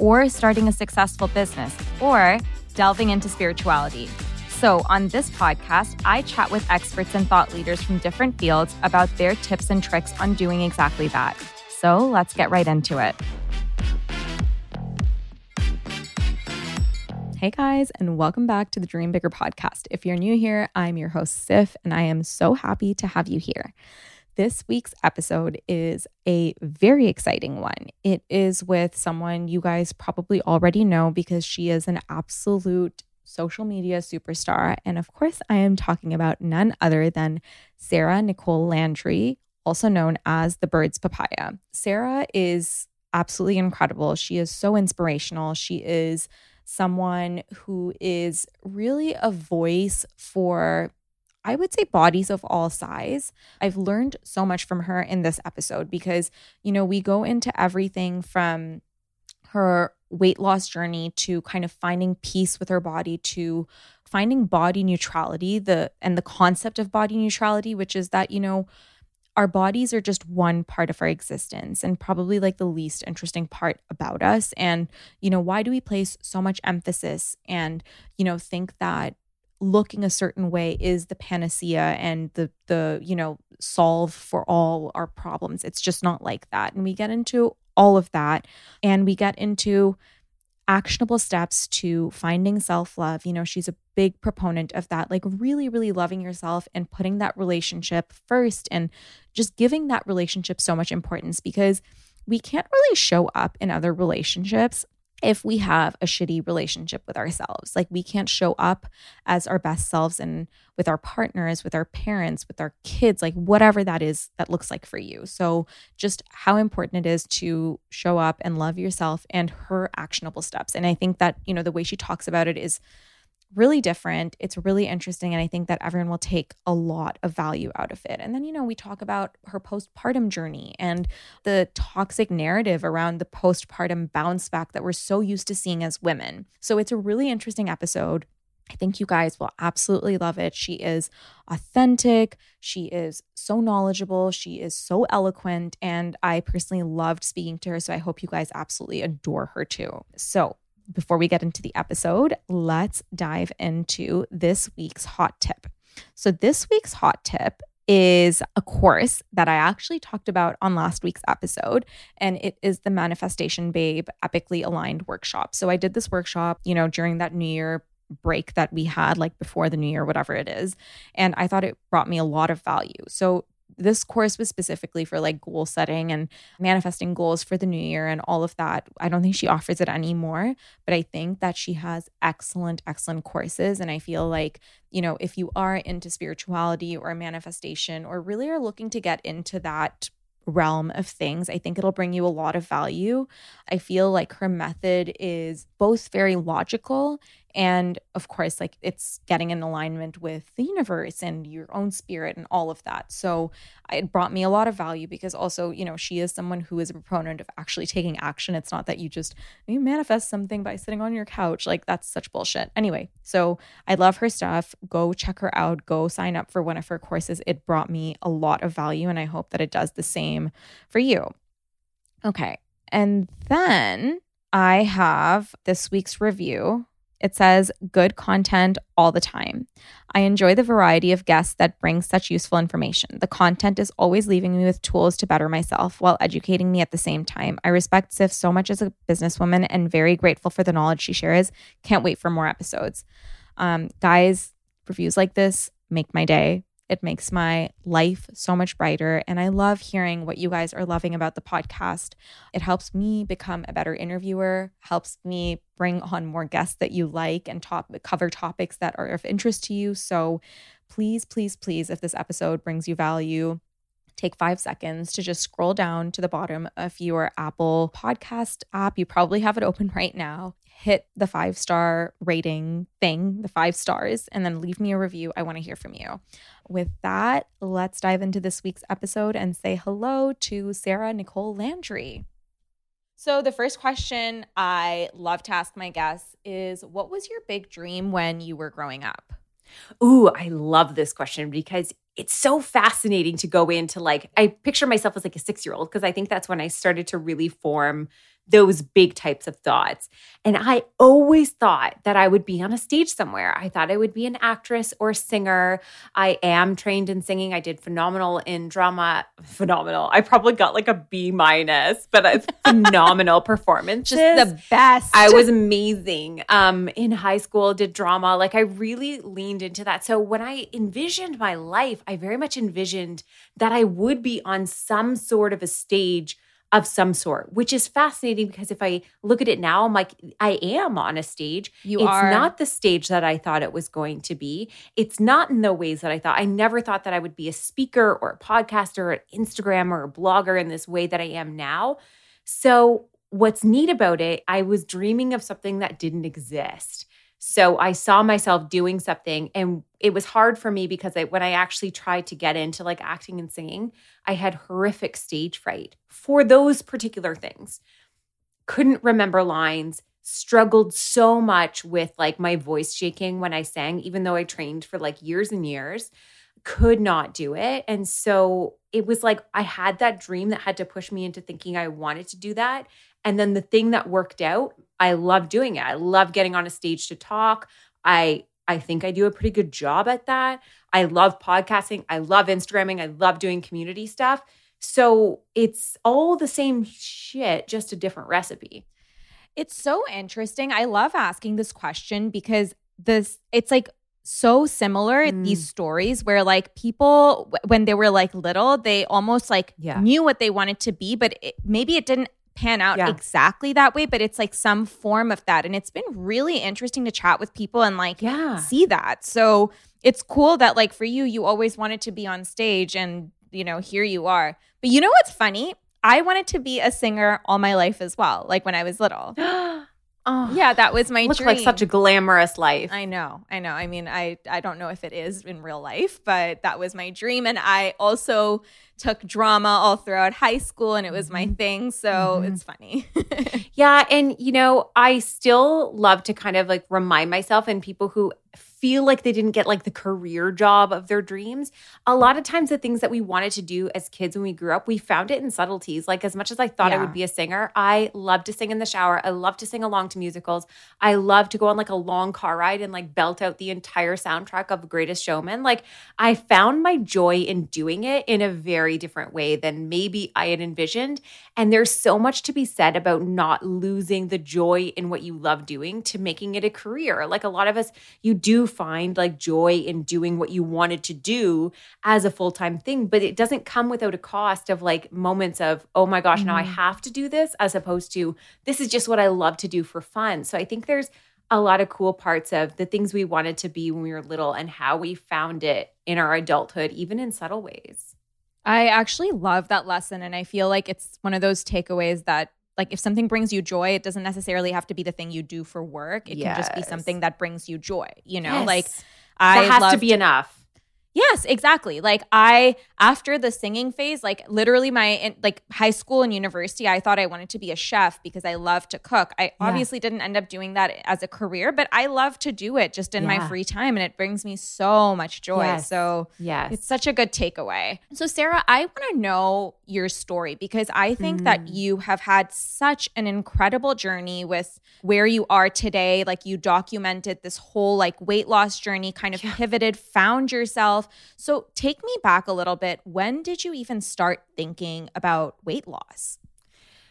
or starting a successful business, or delving into spirituality. So, on this podcast, I chat with experts and thought leaders from different fields about their tips and tricks on doing exactly that. So, let's get right into it. Hey guys, and welcome back to the Dream Bigger podcast. If you're new here, I'm your host, Siff, and I am so happy to have you here. This week's episode is a very exciting one. It is with someone you guys probably already know because she is an absolute social media superstar. And of course, I am talking about none other than Sarah Nicole Landry, also known as the Birds Papaya. Sarah is absolutely incredible. She is so inspirational. She is someone who is really a voice for I would say bodies of all size. I've learned so much from her in this episode because, you know, we go into everything from her weight loss journey to kind of finding peace with her body to finding body neutrality the and the concept of body neutrality which is that you know our bodies are just one part of our existence and probably like the least interesting part about us and you know why do we place so much emphasis and you know think that looking a certain way is the panacea and the the you know solve for all our problems. It's just not like that. And we get into all of that and we get into actionable steps to finding self-love. You know she's a big proponent of that like really really loving yourself and putting that relationship first and just giving that relationship so much importance because we can't really show up in other relationships if we have a shitty relationship with ourselves. Like we can't show up as our best selves and with our partners, with our parents, with our kids, like whatever that is that looks like for you. So just how important it is to show up and love yourself and her actionable steps. And I think that, you know, the way she talks about it is really different. It's really interesting. And I think that everyone will take a lot of value out of it. And then, you know, we talk about her postpartum journey and the toxic narrative around the postpartum bounce back that we're so used to seeing as women. So it's a really interesting episode. I think you guys will absolutely love it. She is authentic. She is so knowledgeable. She is so eloquent. And I personally loved speaking to her. So I hope you guys absolutely adore her too. So before we get into the episode, let's dive into this week's hot tip. So, this week's hot tip is a course that I actually talked about on last week's episode, and it is the Manifestation Babe Epically Aligned Workshop. So, I did this workshop, you know, during that New Year break that we had, like before the new year, whatever it is. And I thought it brought me a lot of value. So, this course was specifically for like goal setting and manifesting goals for the new year and all of that. I don't think she offers it anymore, but I think that she has excellent, excellent courses. And I feel like, you know, if you are into spirituality or manifestation or really are looking to get into that realm of things. I think it'll bring you a lot of value. I feel like her method is both very logical And of course, like it's getting in alignment with the universe and your own spirit and all of that. So it brought me a lot of value because also, you know, she is someone who is a proponent of actually taking action. It's not that you just you manifest something by sitting on your couch. Like that's such bullshit. Anyway, so I love her stuff. Go check her out. Go sign up for one of her courses. It brought me a lot of value and I hope that it does the same for you. Okay. And then I have this week's review it says, good content all the time. I enjoy the variety of guests that bring such useful information. The content is always leaving me with tools to better myself while educating me at the same time. I respect Siff so much as a businesswoman and very grateful for the knowledge she shares. Can't wait for more episodes. Um, guys, reviews like this make my day. It makes my life so much brighter. And I love hearing what you guys are loving about the podcast. It helps me become a better interviewer, helps me bring on more guests that you like and top, cover topics that are of interest to you. So please, please, please, if this episode brings you value, take five seconds to just scroll down to the bottom of your Apple podcast app. You probably have it open right now hit the five star rating thing, the five stars, and then leave me a review. I want to hear from you. With that, let's dive into this week's episode and say hello to Sarah Nicole Landry. So, the first question I love to ask my guests is What was your big dream when you were growing up? Ooh, I love this question because it's so fascinating to go into like, I picture myself as like a six year old because I think that's when I started to really form those big types of thoughts. And I always thought that I would be on a stage somewhere. I thought I would be an actress or singer. I am trained in singing. I did phenomenal in drama. Phenomenal. I probably got like a B minus, but a phenomenal performance. Just the best. I was amazing. Um, in high school, did drama. Like I really leaned into that. So when I envisioned my life, I very much envisioned that I would be on some sort of a stage of some sort, which is fascinating because if I look at it now, I'm like, I am on a stage. You it's are. not the stage that I thought it was going to be. It's not in the ways that I thought. I never thought that I would be a speaker or a podcaster or an Instagram or a blogger in this way that I am now. So, what's neat about it, I was dreaming of something that didn't exist. So I saw myself doing something and it was hard for me because I, when I actually tried to get into like acting and singing, I had horrific stage fright for those particular things. Couldn't remember lines, struggled so much with like my voice shaking when I sang, even though I trained for like years and years, could not do it. And so it was like I had that dream that had to push me into thinking I wanted to do that. And then the thing that worked out, I love doing it. I love getting on a stage to talk. I I think I do a pretty good job at that. I love podcasting. I love Instagramming. I love doing community stuff. So it's all the same shit, just a different recipe. It's so interesting. I love asking this question because this it's like so similar Mm. these stories where like people when they were like little they almost like Yeah. knew what they wanted to be but it, maybe it didn't pan out Yeah. exactly that way but it's like some form of that. And it's been really interesting to chat with people and like Yeah. see that. So it's cool that like for you you always wanted to be on stage and you know here you are. But you know what's funny? I wanted to be a singer all my life as well like when i was little oh, yeah that was my Look dream like such a glamorous life. I know, I know. I mean, I I don't know if it is in real life, but that was my dream, and I also took drama all throughout high school, and it was my mm-hmm. thing. So mm-hmm. it's funny. Yeah. And, you know, I still love to kind of like remind myself and people who feel like they didn't get like the career job of their dreams. A lot of times, the things that we wanted to do as kids when we grew up, we found it in subtleties. Like, as much as I thought I would be a singer, I love to sing in the shower. I love to sing along to musicals. I love to go on like a long car ride and like belt out the entire soundtrack of Greatest Showman. Like, I found my joy in doing it in a very different way than maybe I had envisioned. And there's so much to be said about not losing the joy in what you love doing to making it a career. Like a lot of us, you do find like joy in doing what you wanted to do as a full time thing, but it doesn't come without a cost of like moments of, oh my gosh, now I mm-hmm. have to do this, as opposed to this is just what I love to do for fun. So I think there's a lot of cool parts of the things we wanted to be when we were little and how we found it in our adulthood, even in subtle ways. I actually love that lesson, and I feel like it's one of those takeaways that like if something brings you joy, it doesn't necessarily have to be the thing you do for work. It can just be something that brings you joy, you know? Yes. Like I that has to be enough. Yes, exactly. Like I after the singing phase, like literally my in, like high school and university, I thought I wanted to be a chef because I love to cook. I obviously didn't end up doing that as a career, but I love to do it just in my free time and it brings me so much joy. Yes. So Yes. it's such a good takeaway. So, Sarah, I want to know your story because I think that Mm. you have had such an incredible journey with where you are today. Like, you documented this whole like weight loss journey, kind of pivoted, found yourself. So, take me back a little bit. When did you even start thinking about weight loss?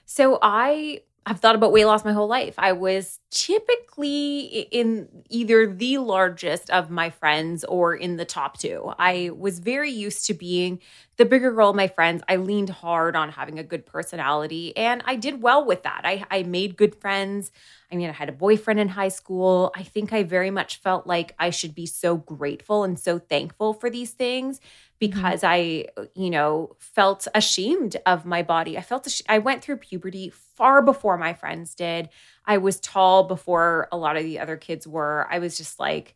So I have thought about weight loss my whole life. I was typically in either the largest of my friends or in the top two. I was very used to being the bigger girl of my friends. I leaned hard on having a good personality and I did well with that. I, I made good friends. I mean, I had a boyfriend in high school. I think I very much felt like I should be so grateful and so thankful for these things mm-hmm. because I, you know, felt ashamed of my body. I felt ash- I went through puberty far before my friends did. I was tall before a lot of the other kids were. I was just like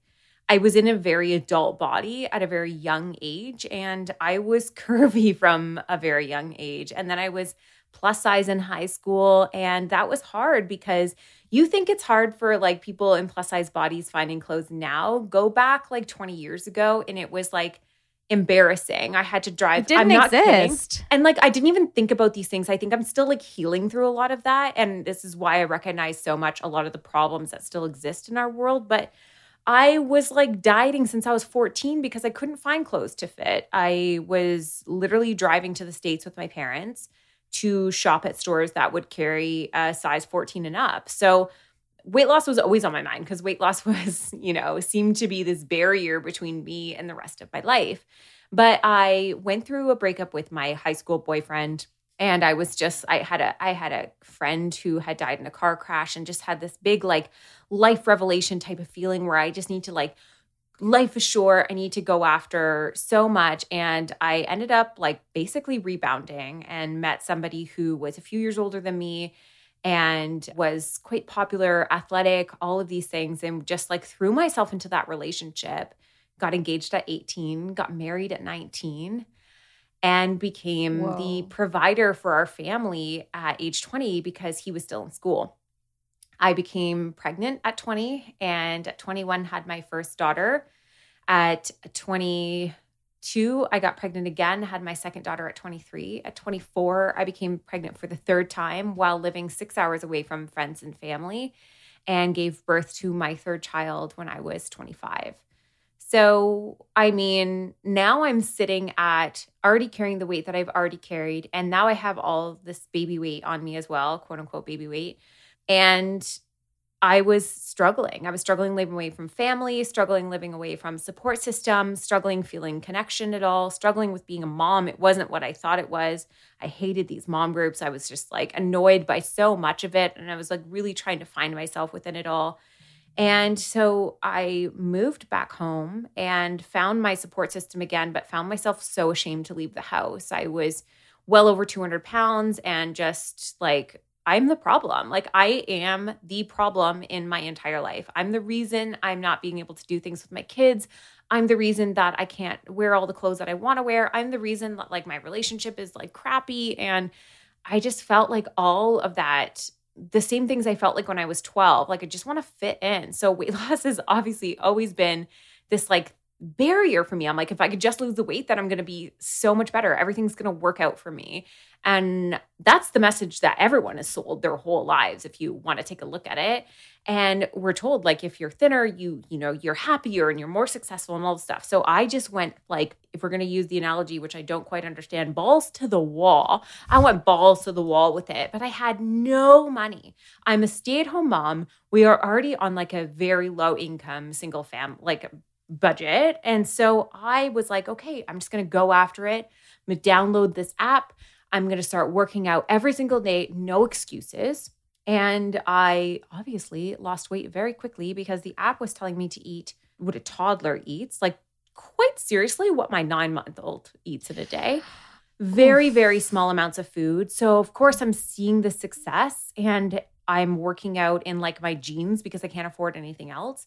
I was in a very adult body at a very young age and I was curvy from a very young age and then I was plus size in high school and that was hard because you think it's hard for like people in plus size bodies finding clothes now go back like 20 years ago and it was like embarrassing i had to drive It didn't i'm not kidding. exist. and like i didn't even think about these things i think i'm still like healing through a lot of that and this is why i recognize so much a lot of the problems that still exist in our world but I was like dieting since I was 14 because I couldn't find clothes to fit. I was literally driving to the States with my parents to shop at stores that would carry a size 14 and up. So weight loss was always on my mind because weight loss was, you know, seemed to be this barrier between me and the rest of my life. But I went through a breakup with my high school boyfriend and I was just I had a I had a friend who had died in a car crash and just had this big like life revelation type of feeling where I just need to like life is short. I need to go after so much. And I ended up like basically rebounding and met somebody who was a few years older than me and was quite popular, athletic, all of these things. And just like threw myself into that relationship, got engaged at 18, got married at 19 and became the provider for our family at age 20 because he was still in school. I became pregnant at 20 and at 21 had my first daughter. At 22, I got pregnant again, had my second daughter at 23. At 24, I became pregnant for the third time while living 6 hours away from friends and family and gave birth to my third child when I was 25. So, I mean, now I'm sitting at already carrying the weight that I've already carried. And now I have all this baby weight on me as well, quote unquote baby weight. And I was struggling. I was struggling living away from family, struggling living away from support system, struggling feeling connection at all, struggling with being a mom. It wasn't what I thought it was. I hated these mom groups. I was just like annoyed by so much of it. And I was like really trying to find myself within it all. And so I moved back home and found my support system again, but found myself so ashamed to leave the house. I was well over 200 pounds and just like, I'm the problem. Like, I am the problem in my entire life. I'm the reason I'm not being able to do things with my kids. I'm the reason that I can't wear all the clothes that I want to wear. I'm the reason that like my relationship is like crappy. And I just felt like all of that the same things I felt like when I was 12. Like I just want to fit in. So weight loss has obviously always been this like barrier for me. I'm like, if I could just lose the weight, then I'm going to be so much better. Everything's going to work out for me. And that's the message that everyone is sold their whole lives if you want to take a look at it. And we're told like if you're thinner, you you know, you're happier and you're more successful and all this stuff. So I just went like if we're going to use the analogy which I don't quite understand, balls to the wall. I went balls to the wall with it, but I had no money. I'm a stay-at-home mom. We are already on like a very low income single fam like budget. And so I was like, okay, I'm just going to go after it. I'm going to download this app. I'm going to start working out every single day, no excuses. And I obviously lost weight very quickly because the app was telling me to eat what a toddler eats, like quite seriously, what my nine month old eats in a day. very, very small amounts of food. So, of course, I'm seeing the success and I'm working out in like my jeans because I can't afford anything else.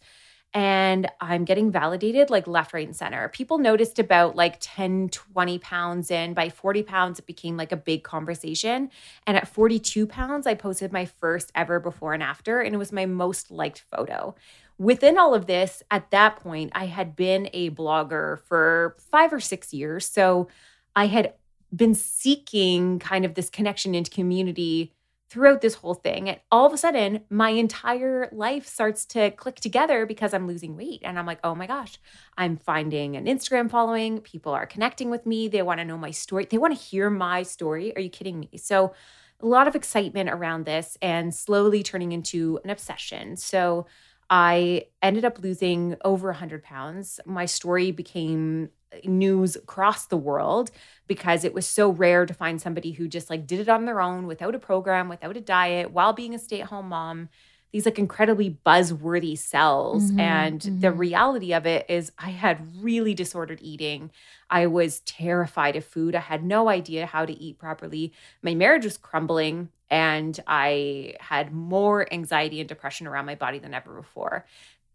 And I'm getting validated like left, right, and center. People noticed about like 10, 20 pounds in. By 40 pounds, it became like a big conversation. And at 42 pounds, I posted my first ever before and after, and it was my most liked photo within all of this, at that point, I had been a blogger for five or six years. So I had been seeking kind of this connection into community throughout this whole thing. And all of a sudden, my entire life starts to click together because I'm losing weight. And I'm like, oh my gosh, I'm finding an Instagram following. People are connecting with me. They want to know my story. They want to hear my story. Are you kidding me? So, a lot of excitement around this and slowly turning into an obsession. So, I ended up losing over 100 pounds. My story became news across the world because it was so rare to find somebody who just like did it on their own without a program, without a diet, while being a stay at home mom. These like incredibly buzzworthy cells. Mm-hmm, and mm-hmm. the reality of it is, I had really disordered eating. I was terrified of food. I had no idea how to eat properly. My marriage was crumbling and I had more anxiety and depression around my body than ever before.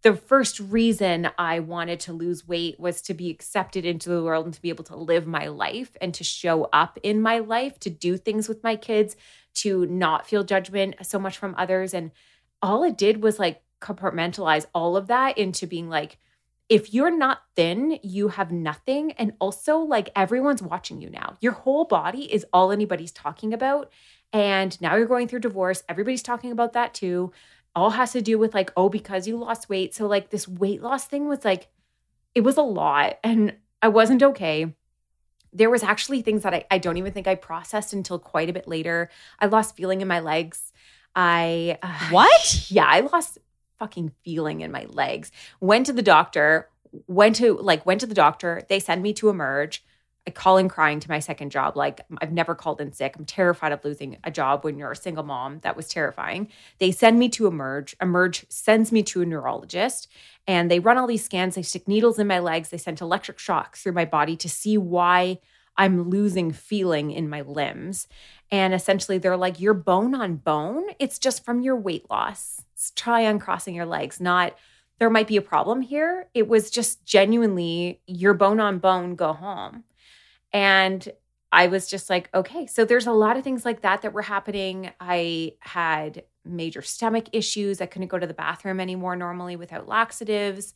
The first reason I wanted to lose weight was to be accepted into the world and to be able to live my life and to show up in my life, to do things with my kids, to not feel judgment so much from others. And all it did was like compartmentalize all of that into being like, if you're not thin, you have nothing. And also, like, everyone's watching you now. Your whole body is all anybody's talking about. And now you're going through divorce. Everybody's talking about that too. All has to do with like, oh, because you lost weight. So, like, this weight loss thing was like, it was a lot. And I wasn't okay. There was actually things that I, I don't even think I processed until quite a bit later. I lost feeling in my legs. I uh, what? Yeah, I lost fucking feeling in my legs. Went to the doctor. Went to like went to the doctor. They send me to emerge. I call in crying to my second job. Like, I've never called in sick. I'm terrified of losing a job when you're a single mom. That was terrifying. They send me to Emerge. Emerge sends me to a neurologist and they run all these scans. They stick needles in my legs. They send electric shocks through my body to see why I'm losing feeling in my limbs. And essentially, they're like, you're bone on bone. It's just from your weight loss. Try uncrossing your legs, not there might be a problem here. It was just genuinely your bone on bone, go home. And I was just like, okay, so there's a lot of things like that that were happening. I had major stomach issues. I couldn't go to the bathroom anymore normally without laxatives.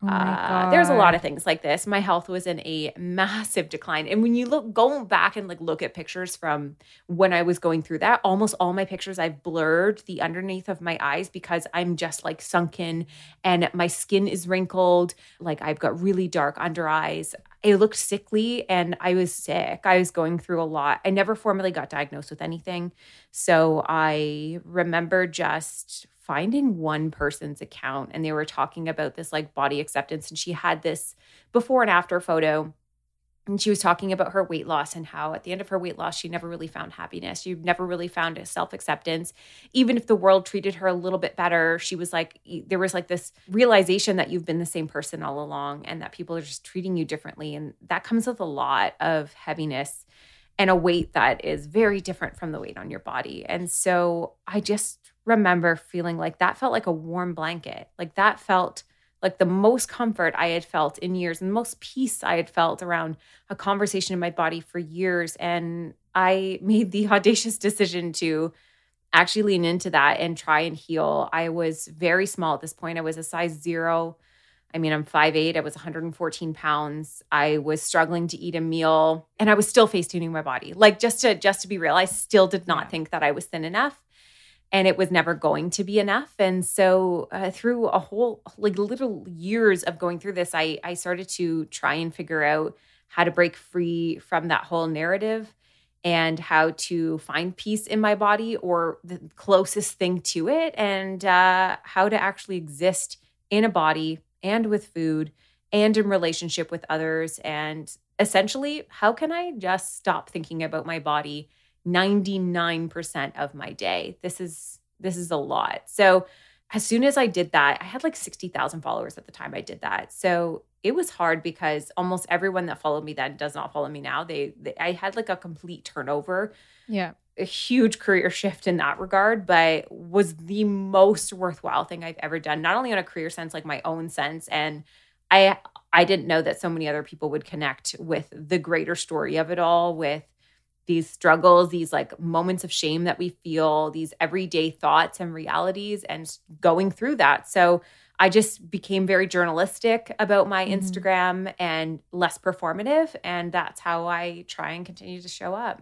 Oh uh, there's a lot of things like this. My health was in a massive decline. And when you look, go back and like look at pictures from when I was going through that, almost all my pictures, I've blurred the underneath of my eyes because I'm just like sunken and my skin is wrinkled. Like I've got really dark under eyes. I looked sickly and I was sick. I was going through a lot. I never formally got diagnosed with anything. So I remember just finding one person's account and they were talking about this like body acceptance and she had this before and after photo and she was talking about her weight loss and how at the end of her weight loss she never really found happiness. She never really found a self-acceptance. Even if the world treated her a little bit better she was like there was like this realization that you've been the same person all along and that people are just treating you differently and that comes with a lot of heaviness and a weight that is very different from the weight on your body. And so i just remember feeling like that felt like a warm blanket. Like that felt like the most comfort I had felt in years and the most peace I had felt around a conversation in my body for years. And I made the audacious decision to actually lean into that and try and heal. I was very small at this point. I was a size zero. I mean, I'm 5'8, I was 114 pounds. I was struggling to eat a meal and I was still face tuning my body. Like just to just to be real, I still did not yeah. think that I was thin enough and it was never going to be enough. And so uh, through a whole like little years of going through this i i started to try and figure out how to break free from that whole narrative and how to find peace in my body or the closest thing to it and uh, how to actually exist in a body and with food and in relationship with others. And essentially how can i just stop thinking about my body 99% of my day. This is this is a lot. So as soon as I did that, I had like 60,000 followers at the time I did that. So it was hard because almost everyone that followed me then does not follow me now. They, they I had like a complete turnover. Yeah. A huge career shift in that regard, but was the most worthwhile thing I've ever done, not only on a career sense, like my own sense. And I I didn't know that so many other people would connect with the greater story of it all, with these struggles, these like moments of shame that we feel, these everyday thoughts and realities, and going through that. So I just became very journalistic about my mm-hmm. Instagram and less performative. And that's how I try and continue to show up.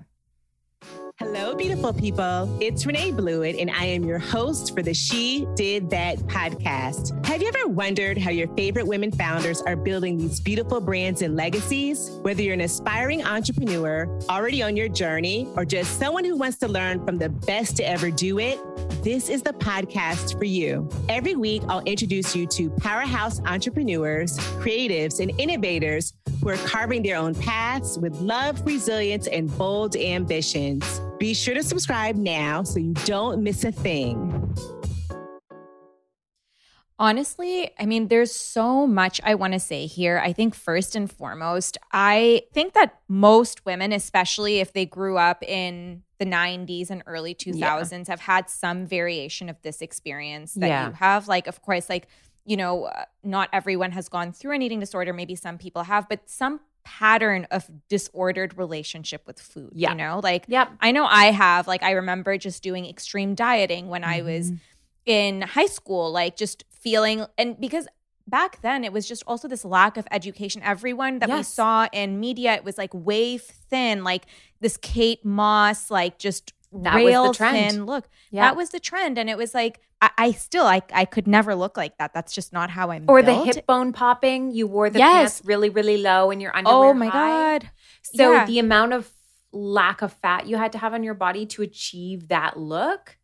Hello, beautiful people. It's Renae Bluitt, and I am your host for the She Did That podcast. Have you ever wondered how your favorite women founders are building these beautiful brands and legacies? Whether you're an aspiring entrepreneur, already on your journey, or just someone who wants to learn from the best to ever do it, this is the podcast for you. Every week, I'll introduce you to powerhouse entrepreneurs, creatives, and innovators who are carving their own paths with love, resilience, and bold ambitions. Be sure to subscribe now so you don't miss a thing. Honestly, I mean, there's so much I want to say here. I think, first and foremost, I think that most women, especially if they grew up in the 90s and early 2000s, yeah. have had some variation of this experience that yeah. you have. Like, of course, like, you know, uh, not everyone has gone through an eating disorder. Maybe some people have, but some pattern of disordered relationship with food. Yeah. You know, like, yep. I know I have. Like, I remember just doing extreme dieting when mm-hmm. I was mm-hmm. In high school, like, just feeling, and because back then it was just also this lack of education everyone that yes. we saw in media it was like wave thin like this kate moss like just that rail thin look yeah. that was the trend and it was like I, I, still I, I could never look like that that's just not how i'm or built. the hip bone popping you wore the yes. pants really really low and your underwear oh my high. god so yeah. the amount of lack of fat you had to have on your body to achieve that look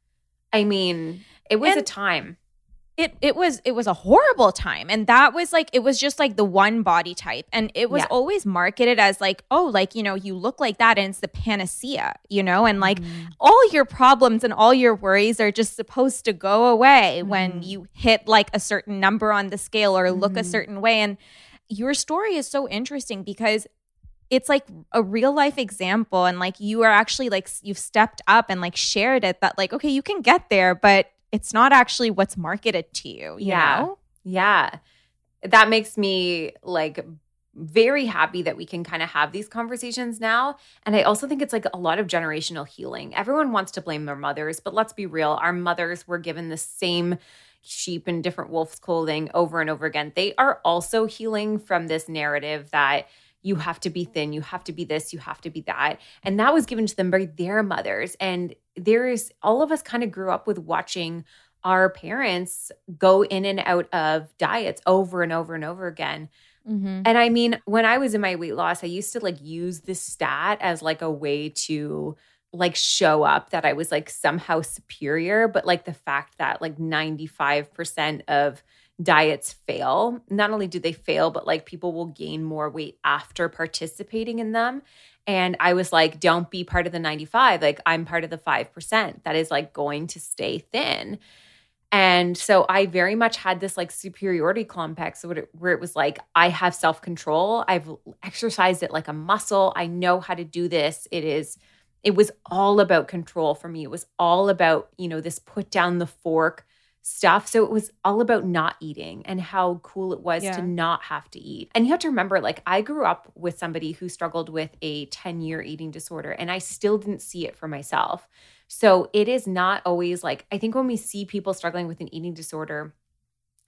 i mean it was and, a time it it was it was a horrible time and that was like it was just like the one body type and it was yeah. always marketed as like oh like you know you look like that and it's the panacea you know and like mm. all your problems and all your worries are just supposed to go away mm. when you hit like a certain number on the scale or look mm. a mm-hmm. certain way and your story is so interesting because it's like a real life example and like you are actually like you've stepped up and like shared it that like okay you can get there but it's not actually what's marketed to you, you yeah. know? Yeah. That makes me like very happy that we can kind of have these conversations now. And I also think it's like a lot of generational healing. Everyone wants to blame their mothers, but let's be real. Our mothers were given the same sheep in different wolf's clothing over and over again. They are also healing from this narrative that you have to be thin, you have to be this, you have to be that. And that was given to them by their mothers. And there is all of us kind of grew up with watching our parents go in and out of diets over and over and over again. Mm-hmm. And I mean, when I was in my weight loss, I used to like use this stat as like a way to like show up that I was like somehow superior. But like the fact that like 95% of diets fail. Not only do they fail, but like people will gain more weight after participating in them. And I was like, don't be part of the 95. Like, I'm part of the 5% that is like going to stay thin. And so I very much had this like superiority complex where it was like, I have self control. I've exercised it like a muscle. I know how to do this. It is, it was all about control for me. It was all about, you know, this put down the fork stuff. So it was all about not eating and how cool it was yeah. to not have to eat. And you have to remember, like, I grew up with somebody who struggled with a 10 year eating disorder, and I still didn't see it for myself. So it is not always like, I think when we see people struggling with an eating disorder,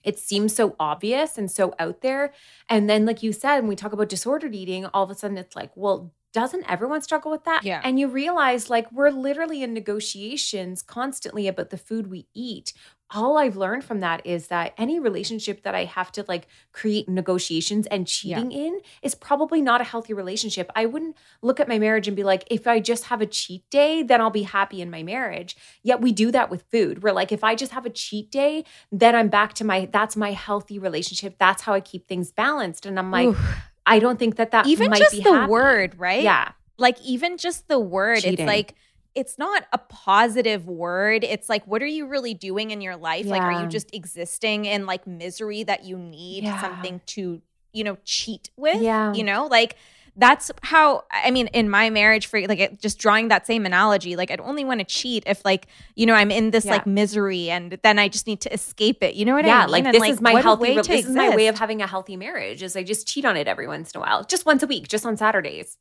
it seems so obvious and so out there. And then, like you said, when we talk about disordered eating, all of a sudden it's like, well, doesn't everyone struggle with that? Yeah. And you realize like we're literally in negotiations constantly about the food we eat all I've learned from that is that any relationship that I have to like create negotiations and cheating yeah. in is probably not a healthy relationship. I wouldn't look at my marriage and be like, if I just have a cheat day, then I'll be happy in my marriage. Yet we do that with food. We're like, if I just have a cheat day, then I'm back to my, that's my healthy relationship. That's how I keep things balanced. And I'm like, Oof. I don't think that that even just the happy. word, right? Yeah. Like even just the word, Cheating. it's like, it's not a positive word. It's like, what are you really doing in your life? Like, are you just existing in like misery that you need Yeah. something to, you know, cheat with? Yeah. You know, like that's how, I mean, in my marriage, for like it, just drawing that same analogy, like I'd only want to cheat if like, you know, I'm in this Yeah. like misery and then I just need to escape it. You know what I mean? yeah, like And, this is my healthy. re- This is my way of having a healthy marriage. Is I just cheat on it every once in a while, just once a week, just on Saturdays.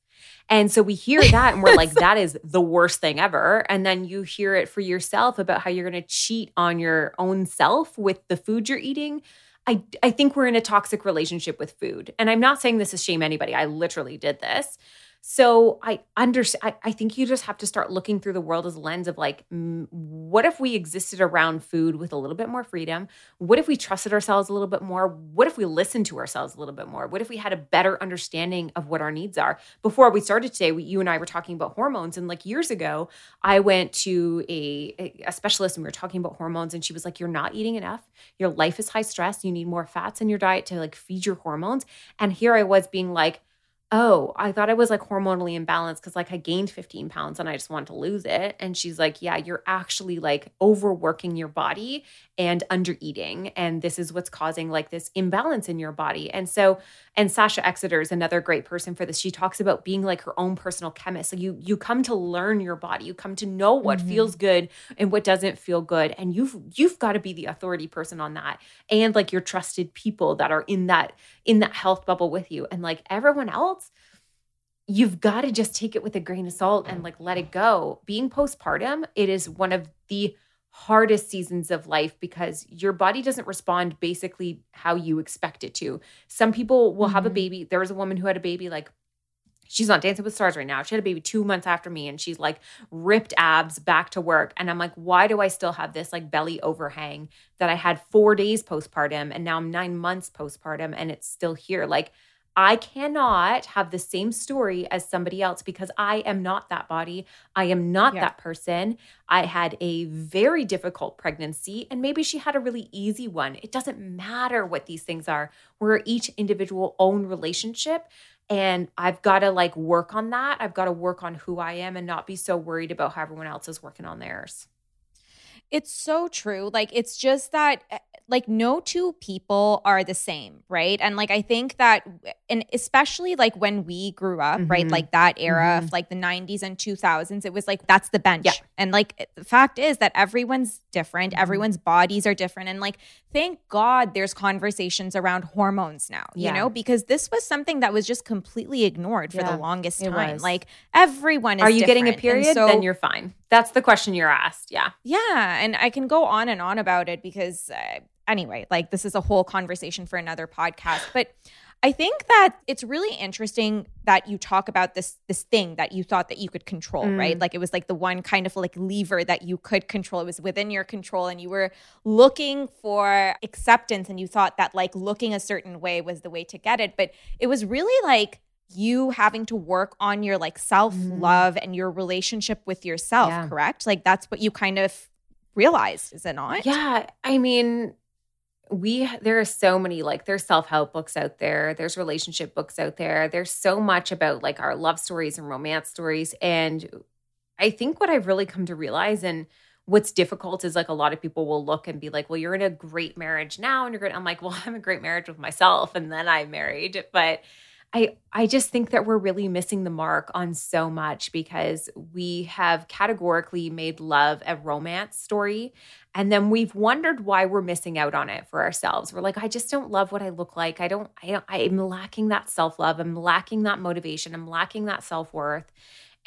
And so we hear that and we're like, that is the worst thing ever. And then you hear it for yourself about how you're going to cheat on your own self with the food you're eating. I, I think we're in a toxic relationship with food. And I'm not saying this to shame anybody. I literally did this. So I understand. I, I think you just have to start looking through the world as a lens of like, what if we existed around food with a little bit more freedom? What if we trusted ourselves a little bit more? What if we listened to ourselves a little bit more? What if we had a better understanding of what our needs are? Before we started today, we, you and I were talking about hormones, and like years ago, I went to a a specialist and we were talking about hormones, and she was like, "You're not eating enough. Your life is high stress. You need more fats in your diet to like feed your hormones." And here I was being like oh, I thought I was like hormonally imbalanced because like I gained 15 pounds and I just wanted to lose it. And she's like, yeah, you're actually like overworking your body and under eating. And this is what's causing like this imbalance in your body. And so, and Sasha Exeter is another great person for this. She talks about being like her own personal chemist. So you you come to learn your body. You come to know what mm-hmm. feels good and what doesn't feel good. And you've you've got to be the authority person on that. And like your trusted people that are in that in that health bubble with you. And like everyone else, you've got to just take it with a grain of salt and like let it go. Being postpartum, it is one of the hardest seasons of life because your body doesn't respond basically how you expect it to. Some people will have a mm-hmm. baby. There was a woman who had a baby like she's on Dancing with Stars right now. She had a baby two months after me, and she's like ripped abs back to work. And I'm like, why do I still have this like belly overhang that I had four days postpartum, and now I'm nine months postpartum, and it's still here? Like, I cannot have the same story as somebody else because I am not that body. I am not Yeah. that person. I had a very difficult pregnancy, and maybe she had a really easy one. It doesn't matter what these things are. We're each individual own relationship. And I've got to like work on that. I've got to work on who I am and not be so worried about how everyone else is working on theirs. It's so true. Like it's just that eh, like no two people are the same, right? And like I think that and especially like when we grew up, right? Mhm. Like that era Mhm. of like the 90s and 2000s, it was like that's the bench. Yeah. And like the fact is that everyone's different, Mhm. everyone's bodies are different and like thank God there's conversations around hormones now, you know, because this was something that was just completely ignored for Yeah, the longest time. Like everyone is Are you getting a period? so- then you're fine. That's the question you're asked. Yeah. yeah, and I can go on and on about it because uh, anyway, like this is a whole conversation for another podcast, but I think that it's really interesting that you talk about this this thing that you thought that you could control, Mm. right? Like it was like the one kind of like lever that you could control. It was within your control and you were looking for acceptance and you thought that like looking a certain way was the way to get it, but it was really like you having to work on your like self-love and your relationship with yourself, Yeah. correct? Like that's what you kind of realized, is it not? Yeah. I mean, we there are so many like there's self-help books out there there's relationship books out there there's so much about like our love stories and romance stories and i think what i've really come to realize and what's difficult is like a lot of people will look and be like well you're in a great marriage now and you're good i'm like well i'm a great marriage with myself and then i'm married but I I just think that we're really missing the mark on so much because we have categorically made love a romance story and then we've wondered why we're missing out on it for ourselves. We're like I just don't love what I look like. I don't I I'm lacking that self-love. I'm lacking that motivation. I'm lacking that self-worth.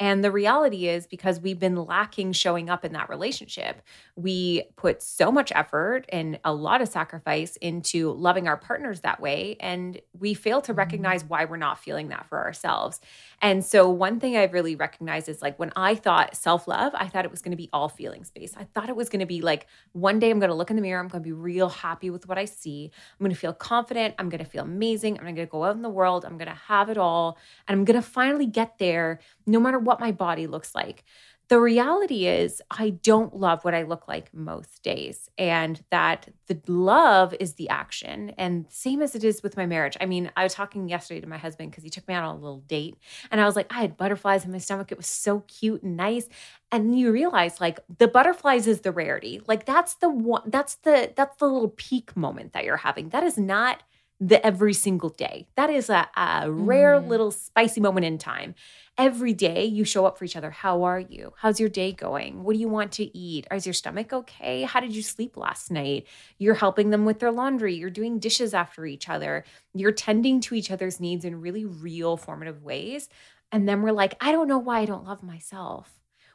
And the reality is because we've been lacking showing up in that relationship, we put so much effort and a lot of sacrifice into loving our partners that way. And we fail to mm-hmm. recognize why we're not feeling that for ourselves. And so, one thing I've really recognized is like when I thought self love, I thought it was going to be all feelings based. I thought it was going to be like one day I'm going to look in the mirror, I'm going to be real happy with what I see. I'm going to feel confident. I'm going to feel amazing. I'm going to go out in the world. I'm going to have it all. And I'm going to finally get there no matter what my body looks like. the reality is, I don't love what I look like most days, and that the love is the action. And same as it is with my marriage. I mean, I was talking yesterday to my husband because he took me out on a little date, and I was like, I had butterflies in my stomach. It was so cute and nice. And you realize, like, the butterflies is the rarity. Like, that's the one. That's the that's the little peak moment that you're having. That is not the every single day. That is a, a rare Mm. little spicy moment in time. Every day you show up for each other. How are you? How's your day going? What do you want to eat? Is your stomach okay? How did you sleep last night? You're helping them with their laundry. You're doing dishes after each other. You're tending to each other's needs in really real formative ways. And then we're like, I don't know why I don't love myself.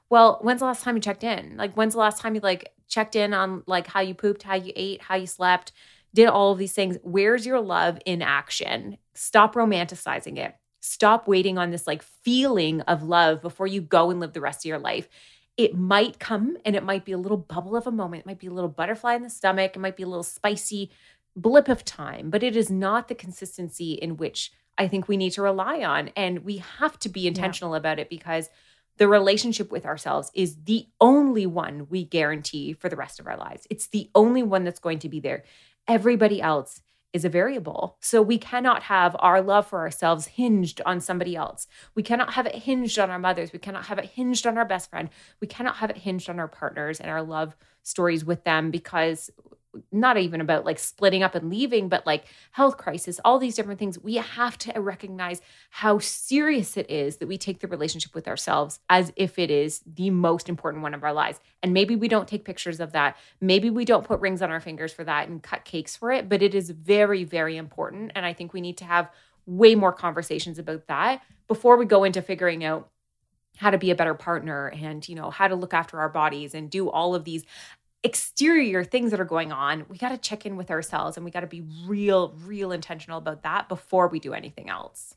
Well, when's the last time you checked in? Like, when's the last time you like checked in on like how you pooped, how you ate, how you slept, did all of these things? Where's your love in action? Stop romanticizing it. Stop waiting on this like feeling of love before you go and live the rest of your life. It might come and it might be a little bubble of a moment. It might be a little butterfly in the stomach. It might be a little spicy blip of time, but it is not the consistency in which I think we need to rely on. And we have to be intentional about it because the relationship with ourselves is the only one we guarantee for the rest of our lives. It's the only one that's going to be there. Everybody else is a variable. So we cannot have our love for ourselves hinged on somebody else. We cannot have it hinged on our mothers. We cannot have it hinged on our best friend. We cannot have it hinged on our partners and our love stories with them because not even about like splitting up and leaving, but like health crisis, all these different things. We have to recognize how serious it is that we take the relationship with ourselves as if it is the most important one of our lives. And maybe we don't take pictures of that. Maybe we don't put rings on our fingers for that and cut cakes for it, but it is very, very important. And I think we need to have way more conversations about that before we go into figuring out how to be a better partner and you know how to look after our bodies and do all of these exterior things that are going on, we got to check in with ourselves and we got to be real, real intentional about that before we do anything else.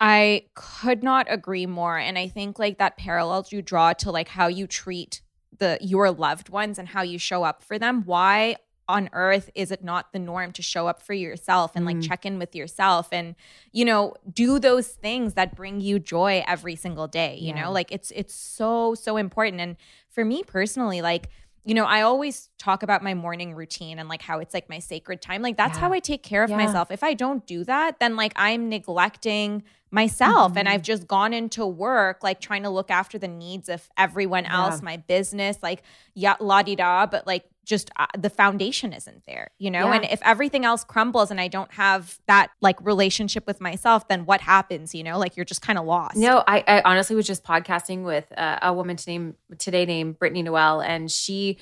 I could not agree more. And I think like that parallels you draw to like how you treat the your loved ones and how you show up for them. Why on earth is it not the norm to show up for yourself and like Mm. check in with yourself and you know do those things that bring you joy every single day you Yeah. know like it's it's so so important and for me personally like you know i always talk about my morning routine and like how it's like my sacred time like that's Yeah. how i take care of Yeah. myself if i don't do that then like i'm neglecting myself and Mm-hmm. i've just gone into work like trying to look after the needs of everyone else Yeah. my business like yeah la di da but like just uh, the foundation isn't there you know? Yeah. and if everything else crumbles and i don't have that like relationship with myself then what happens you know? Like you're just kind of lost. No, I, I honestly was just podcasting with uh, a woman to name, today named Brittany Noel, and she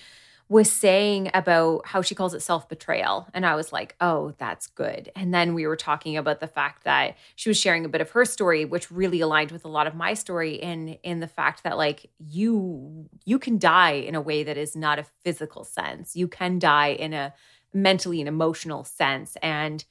was saying about how she calls it self betrayal. And I was like, oh, that's good. And then we were talking about the fact that she was sharing a bit of her story, which really aligned with a lot of my story in in the fact that like you you can die in a way that is not a physical sense. You can die in a mentally and emotional sense. And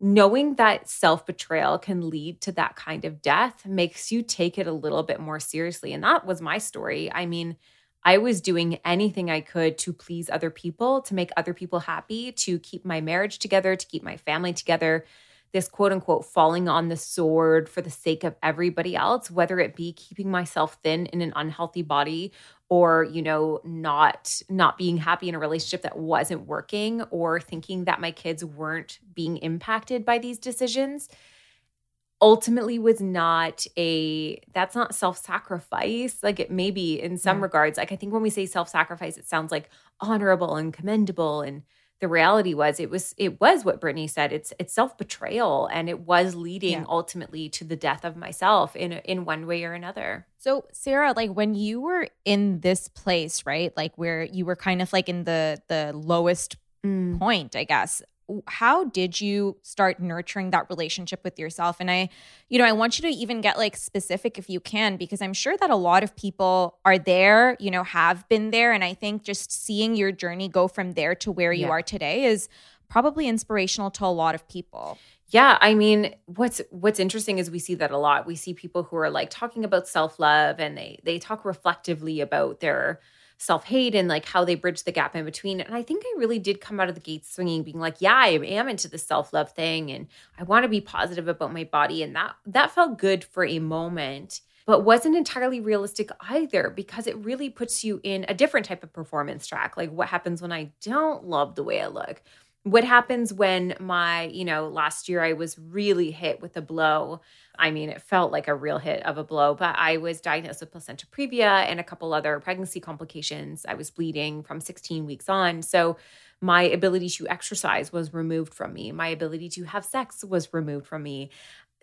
knowing that self betrayal can lead to that kind of death makes you take it a little bit more seriously. And that was my story. I mean, I was doing anything I could to please other people, to make other people happy, to keep my marriage together, to keep my family together. This quote unquote falling on the sword for the sake of everybody else, whether it be keeping myself thin in an unhealthy body or you know not not being happy in a relationship that wasn't working or thinking that my kids weren't being impacted by these decisions ultimately was not a that's not self-sacrifice like it may be in some Yeah. regards like i think when we say self-sacrifice it sounds like honorable and commendable and the reality was it was it was what brittany said it's it's self-betrayal and it was leading Yeah. ultimately to the death of myself in in one way or another So, Sarah, like when you were in this place, right? Like where you were kind of like in the the lowest mm. point, I guess. How did you start nurturing that relationship with yourself? And I, you know, I want you to even get like specific if you can, because I'm sure that a lot of people are there, you know, have been there. And I think just seeing your journey go from there to where you Yeah. are today is probably inspirational to a lot of people. Yeah, I mean, what's what's interesting is we see that a lot. We see people who are like talking about self-love and they they talk reflectively about their self-hate and like how they bridge the gap in between. And I think I really did come out of the gate swinging being like, yeah, I am into the self-love thing and I want to be positive about my body and that that felt good for a moment. but wasn't entirely realistic either because it really puts you in a different type of performance track. Like, what happens when I don't love the way I look? What happens when my, you know, last year I was really hit with a blow? I mean, it felt like a real hit of a blow, but I was diagnosed with placenta previa and a couple other pregnancy complications. I was bleeding from 16 weeks on. So, my ability to exercise was removed from me. My ability to have sex was removed from me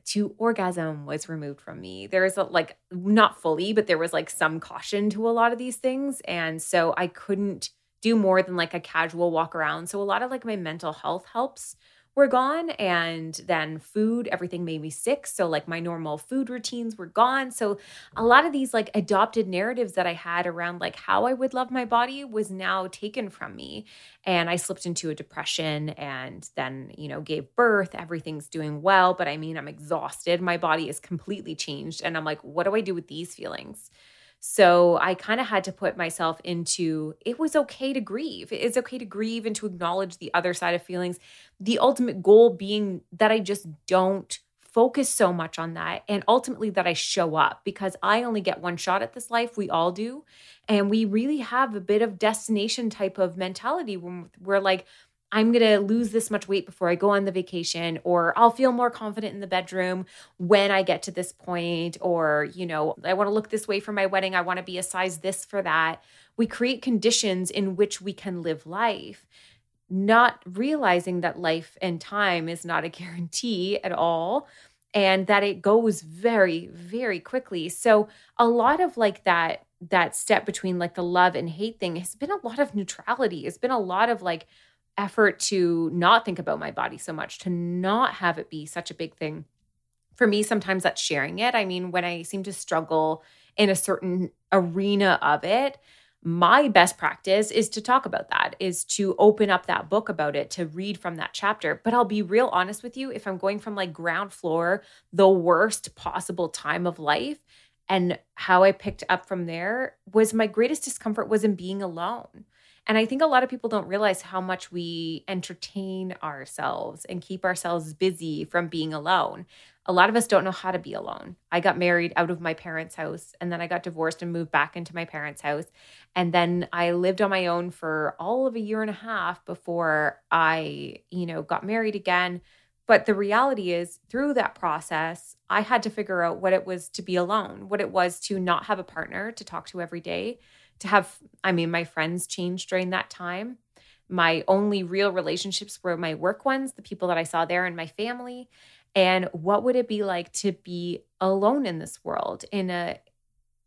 to orgasm was removed from me. There is a, like not fully, but there was like some caution to a lot of these things. And so I couldn't do more than like a casual walk around. So a lot of like my mental health helps were gone and then food everything made me sick. So like my normal food routines were gone. So a lot of these like adopted narratives that i had around like how i would love my body was now taken from me. And i slipped into a depression and then you know gave birth. Everything's doing well. But i mean i'm exhausted. My body is completely changed. And i'm like what do i do with these feelings so I kind of had to put myself into it was okay to grieve. It's okay to grieve and to acknowledge the other side of feelings. The ultimate goal being that I just don't focus so much on that and ultimately that I show up because I only get one shot at this life. We all do. And we really have a bit of destination type of mentality when we're like, I'm going to lose this much weight before I go on the vacation, or I'll feel more confident in the bedroom when I get to this point, or, you know, I want to look this way for my wedding. I want to be a size this for that. We create conditions in which we can live life, not realizing that life and time is not a guarantee at all and that it goes very, very quickly. So, a lot of like that that step between like the love and hate thing has been a lot of neutrality. It's been a lot of like, effort to not think about my body so much, to not have it be such a big thing. For me, sometimes that's sharing it. I mean, when I seem to struggle in a certain arena of it, my best practice is to talk about that, is to open up that book about it, to read from that chapter. But I'll be real honest with you if I'm going from like ground floor, the worst possible time of life, and how I picked up from there was my greatest discomfort was in being alone. And I think a lot of people don't realize how much we entertain ourselves and keep ourselves busy from being alone. A lot of us don't know how to be alone. I got married out of my parents' house and then I got divorced and moved back into my parents' house. And then I lived on my own for all of a year and a half before I, you know, got married again. But the reality is, through that process, I had to figure out what it was to be alone, what it was to not have a partner to talk to every day, to have, I mean, my friends changed during that time. My only real relationships were my work ones, the people that I saw there, and my family. And what would it be like to be alone in this world in a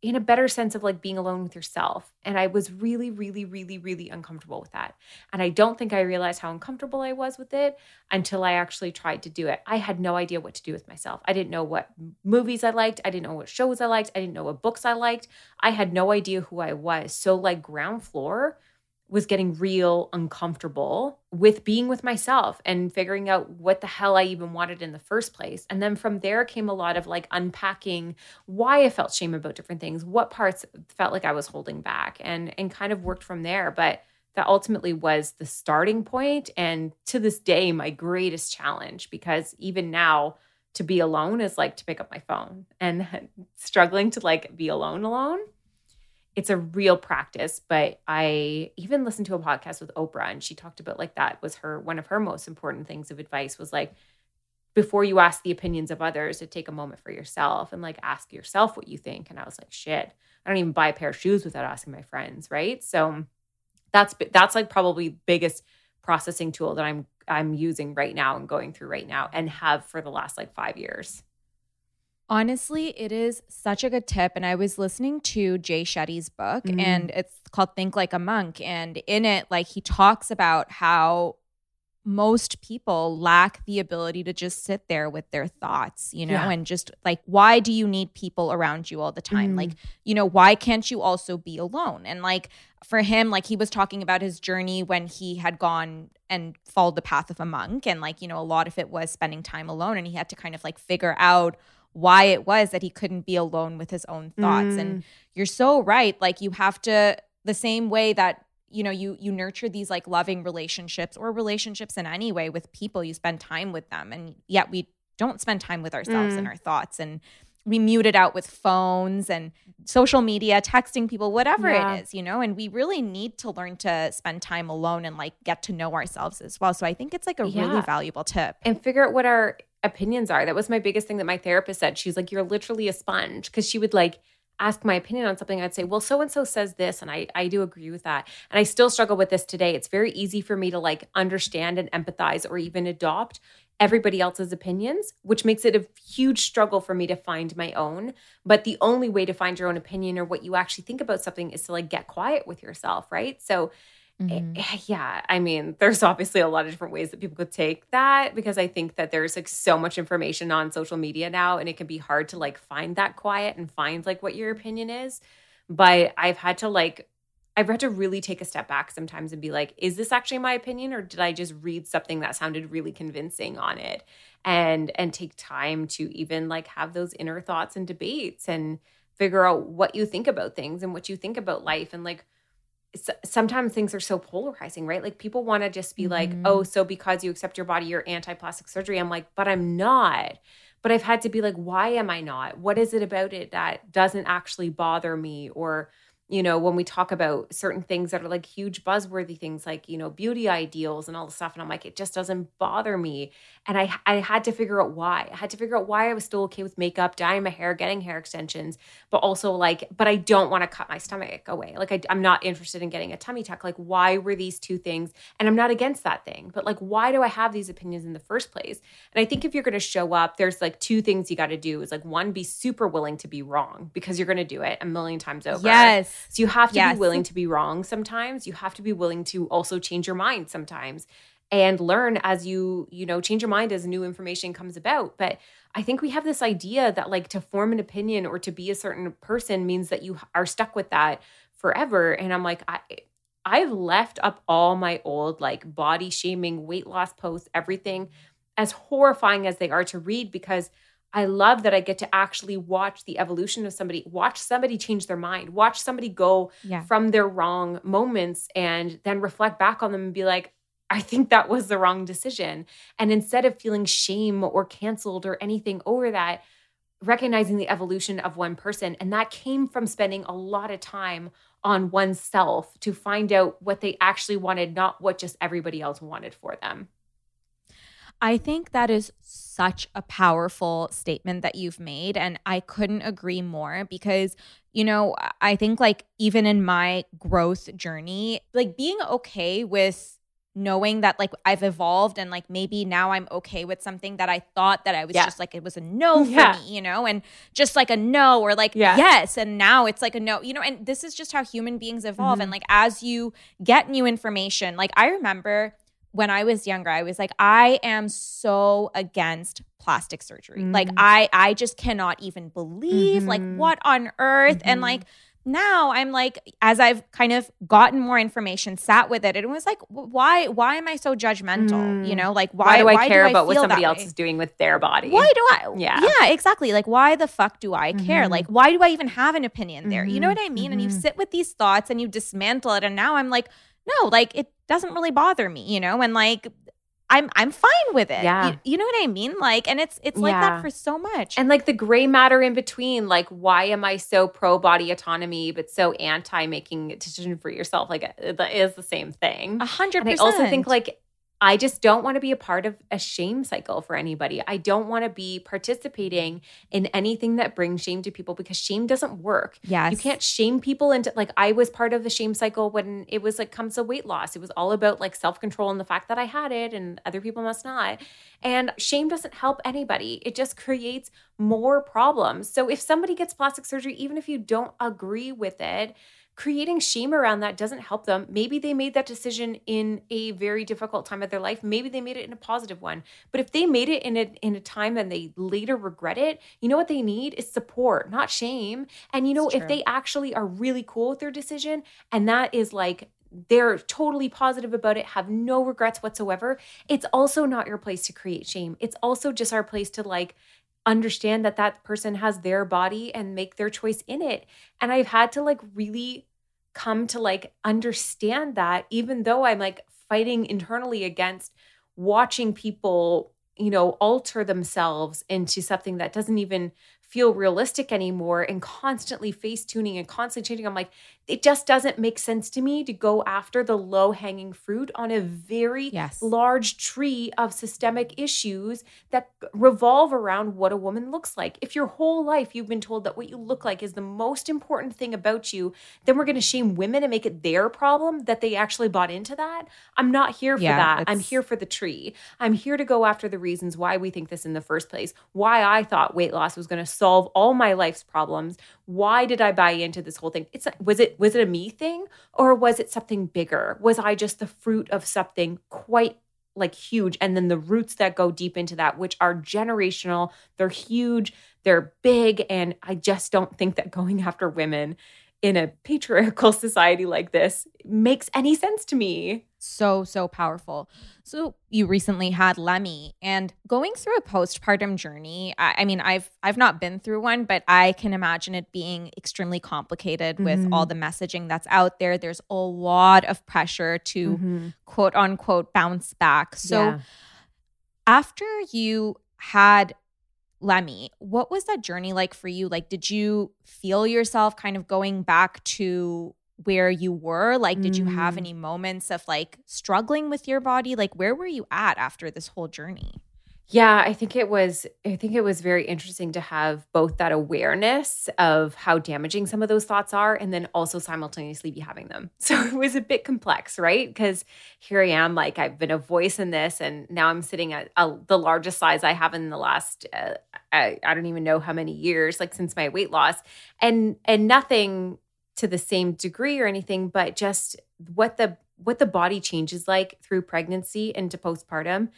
in a better sense of like being alone with yourself. And I was really, really, really, really uncomfortable with that. And I don't think I realized how uncomfortable I was with it until I actually tried to do it. I had no idea what to do with myself. I didn't know what movies I liked. I didn't know what shows I liked. I didn't know what books I liked. I had no idea who I was. So, like, ground floor was getting real uncomfortable with being with myself and figuring out what the hell I even wanted in the first place. And then from there came a lot of like unpacking why I felt shame about different things, what parts felt like I was holding back and and kind of worked from there, but that ultimately was the starting point and to this day my greatest challenge because even now to be alone is like to pick up my phone and struggling to like be alone alone it's a real practice but i even listened to a podcast with oprah and she talked about like that was her one of her most important things of advice was like before you ask the opinions of others to take a moment for yourself and like ask yourself what you think. And i was like shit i don't even buy a pair of shoes without asking my friends right? So that's that's like probably biggest processing tool that i'm i'm using right now and going through right now and have for the last like 5 years Honestly, it is such a good tip. And I was listening to Jay Shetty's book, mm. and it's called Think Like a Monk. And in it, like, he talks about how most people lack the ability to just sit there with their thoughts, you know, yeah. and just like, why do you need people around you all the time? Mm. Like, you know, why can't you also be alone? And like, for him, like, he was talking about his journey when he had gone and followed the path of a monk. And like, you know, a lot of it was spending time alone, and he had to kind of like figure out why it was that he couldn't be alone with his own thoughts. Mm. And you're so right. Like you have to the same way that you know you you nurture these like loving relationships or relationships in any way with people you spend time with them and yet we don't spend time with ourselves mm. and our thoughts and we mute it out with phones and social media, texting people, whatever Yeah. it is, you know, and we really need to learn to spend time alone and like get to know ourselves as well. So I think it's like a really valuable tip. and figure out what our opinions are. That was my biggest thing that my therapist said. She's like, You're literally a sponge. Because she would like ask my opinion on something. I'd say, Well, so and so says this. And I, I do agree with that. And I still struggle with this today. It's very easy for me to like understand and empathize or even adopt everybody else's opinions, which makes it a huge struggle for me to find my own. But the only way to find your own opinion or what you actually think about something is to like get quiet with yourself, right? So, Mm-hmm. Eh, yeah i mean there's obviously a lot of different ways that people could take that because i think that there's like so much information on social media now and it can be hard to like find that quiet and find like what your opinion is but i've had to like i've had to really take a step back sometimes and be like is this actually my opinion or did i just read something that sounded really convincing on it and and take time to even like have those inner thoughts and debates and figure out what you think about things and what you think about life and like sometimes things are so polarizing, right? Like people want to just be like, mm-hmm. oh, so because you accept your body, you're anti plastic surgery. I'm like, but I'm not. But I've had to be like, why am I not? What is it about it that doesn't actually bother me? Or, you know, when we talk about certain things that are like huge buzzworthy things like, you know, beauty ideals and all the stuff. And I'm like, it just doesn't bother me. And I I had to figure out why. I had to figure out why I was still okay with makeup, dyeing my hair, getting hair extensions, but also like, but I don't want to cut my stomach away. Like I, I'm not interested in getting a tummy tuck. Like, why were these two things? And I'm not against that thing, but like, why do I have these opinions in the first place? And I think if you're going to show up, there's like two things you got to do. Is like one, be super willing to be wrong because you're going to do it a million times over. Yes. So you have to Yes. be willing to be wrong sometimes. You have to be willing to also change your mind sometimes and learn as you, you know, change your mind as new information comes about. But I think we have this idea that like to form an opinion or to be a certain person means that you are stuck with that forever. And I'm like, I I've left up all my old like body shaming, weight loss posts, everything, as horrifying as they are to read because I love that I get to actually watch the evolution of somebody, watch somebody change their mind, watch somebody go Yeah. from their wrong moments and then reflect back on them and be like, I think that was the wrong decision. And instead of feeling shame or canceled or anything over that, recognizing the evolution of one person. And that came from spending a lot of time on oneself to find out what they actually wanted, not what just everybody else wanted for them. I think that is such a powerful statement that you've made. And I couldn't agree more because, you know, I think like even in my growth journey, like being okay with knowing that like I've evolved and like maybe now I'm okay with something that I thought that I was Yeah. just like it was a no for Yeah. me, you know, and just like a no or like Yeah. yes and now it's like a no, you know, and this is just how human beings evolve Mm-hmm. and like as you get new information, like I remember when I was younger, I was like, I am so against plastic surgery. Like Mm. I I just cannot even believe like Mhm. what on earth and Mhm. like now I'm like as I've kind of gotten more information, sat with it, and it was like, why why am I so judgmental? You Mm. know, like Why, why do I care about what somebody else way? is doing with their body? Why do I? Yeah. Yeah, exactly. Like, why the fuck do I care? Mhm. Like, why do I even have an opinion there? You know Mhm. what I mean? And you Mhm. sit with these thoughts and you dismantle it. And now I'm like, no, like, it doesn't really bother me, you know? And like, I'm I'm fine with it. Yeah. You, you know what I mean? Like, and it's it's like Yeah. that for so much. And like the gray matter in between, like why am I so pro body autonomy but so anti making a decision for yourself? Like uh, that is the same thing. a hundred And I also think like I just don't want to be a part of a shame cycle for anybody. I don't want to be participating in anything that brings shame to people because shame doesn't work. yes, You can't shame people into like I was part of the shame cycle when it was like comes to weight loss. It was all about like self-control and the fact that I had it and other people must not. And shame doesn't help anybody. It just creates more problems. So if somebody gets plastic surgery even if you don't agree with it, creating shame around that doesn't help them. Maybe they made that decision in a very difficult time of their life. Maybe they made it in a positive one. But if they made it in a in a time and they later regret it, you know what they need is support, not shame. And you know if they actually are really cool with their decision and that is like they're totally positive about it, have no regrets whatsoever. It's also not your place to create shame. It's also just our place to like understand that that person has their body and make their choice in it. And I've had to like really come to like understand that even though I'm like fighting internally against watching people, you know, alter themselves into something that doesn't even feel realistic anymore and constantly face tuning and constantly changing. I'm like, it just doesn't make sense to me to go after the low hanging fruit on a very Yes. large tree of systemic issues that revolve around what a woman looks like. If your whole life you've been told that what you look like is the most important thing about you, then we're going to shame women and make it their problem that they actually bought into that. I'm not here for Yeah, that. I'm here for the tree. I'm here to go after the reasons why we think this in the first place, why I thought weight loss was going to solve all my life's problems. Why did I buy into this whole thing? It's was it was it a me thing or was it something bigger? Was I just the fruit of something quite like huge and then the roots that go deep into that which are generational, they're huge, they're big and I just don't think that going after women in a patriarchal society like this makes any sense to me. So so powerful. So you recently had lemmy and going through a postpartum journey I, I mean i've i've not been through one but i can imagine it being extremely complicated with all mm-hmm. the messaging that's out there. There's a lot of pressure to mm-hmm. quote unquote bounce back. So Yeah. after you had Lemmy, what was that journey like for you? Like, did you feel yourself kind of going back to where you were? Like, did you have Mm. any moments of like struggling with your body? Like, where were you at after this whole journey? Yeah, I think it was I think it was very interesting to have both that awareness of how damaging some of those thoughts are and then also simultaneously be having them. So it was a bit complex, right? Because here I am like I've been a voice in this and now I'm sitting at a, the largest size I have in the last uh, I, I don't even know how many years like since my weight loss and and nothing to the same degree or anything but just what the what the body changes like through pregnancy into postpartum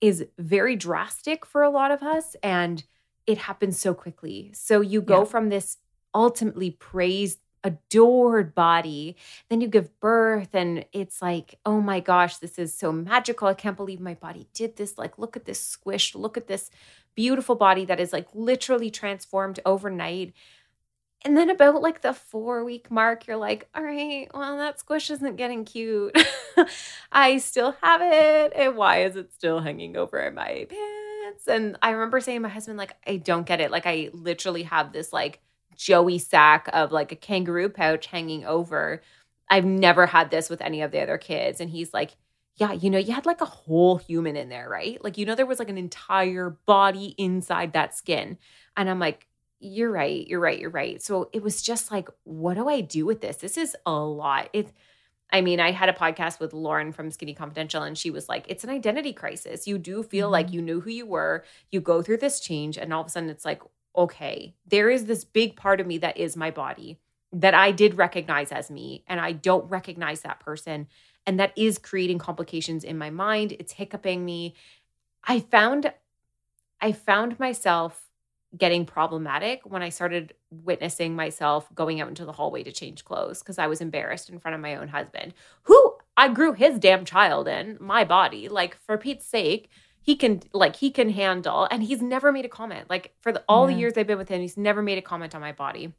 is very drastic for a lot of us and it happens so quickly. So you go Yeah. from this ultimately praised adored body then you give birth and it's like oh my gosh this is so magical i can't believe my body did this like look at this squish look at this beautiful body that is like literally transformed overnight and then about like the four week mark, you're like, all right, well, that squish isn't getting cute. I still have it. And why is it still hanging over my pants? And I remember saying to my husband, like, I don't get it. Like, I literally have this like Joey sack of like a kangaroo pouch hanging over. I've never had this with any of the other kids. And he's like, yeah, you know, you had like a whole human in there, right? Like, you know, there was like an entire body inside that skin. And I'm like, you're right, you're right, you're right. So it was just like, what do I do with this? This is a lot. It's, I mean, I had a podcast with Lauryn from Skinny Confidential, and she was like, it's an identity crisis. You do feel like mm-hmm. you knew who you were, you go through this change, and all of a sudden it's like, okay, there is this big part of me that is my body that I did recognize as me, and I don't recognize that person. And that is creating complications in my mind. It's hiccuping me. I found I found myself getting problematic when I started witnessing myself going out into the hallway to change clothes because I was embarrassed in front of my own husband, who I grew his damn child in, my body. Like, for Pete's sake, he can like he can handle and he's never made a comment. Like for the, all the years i've been with him he's never made a comment on my body.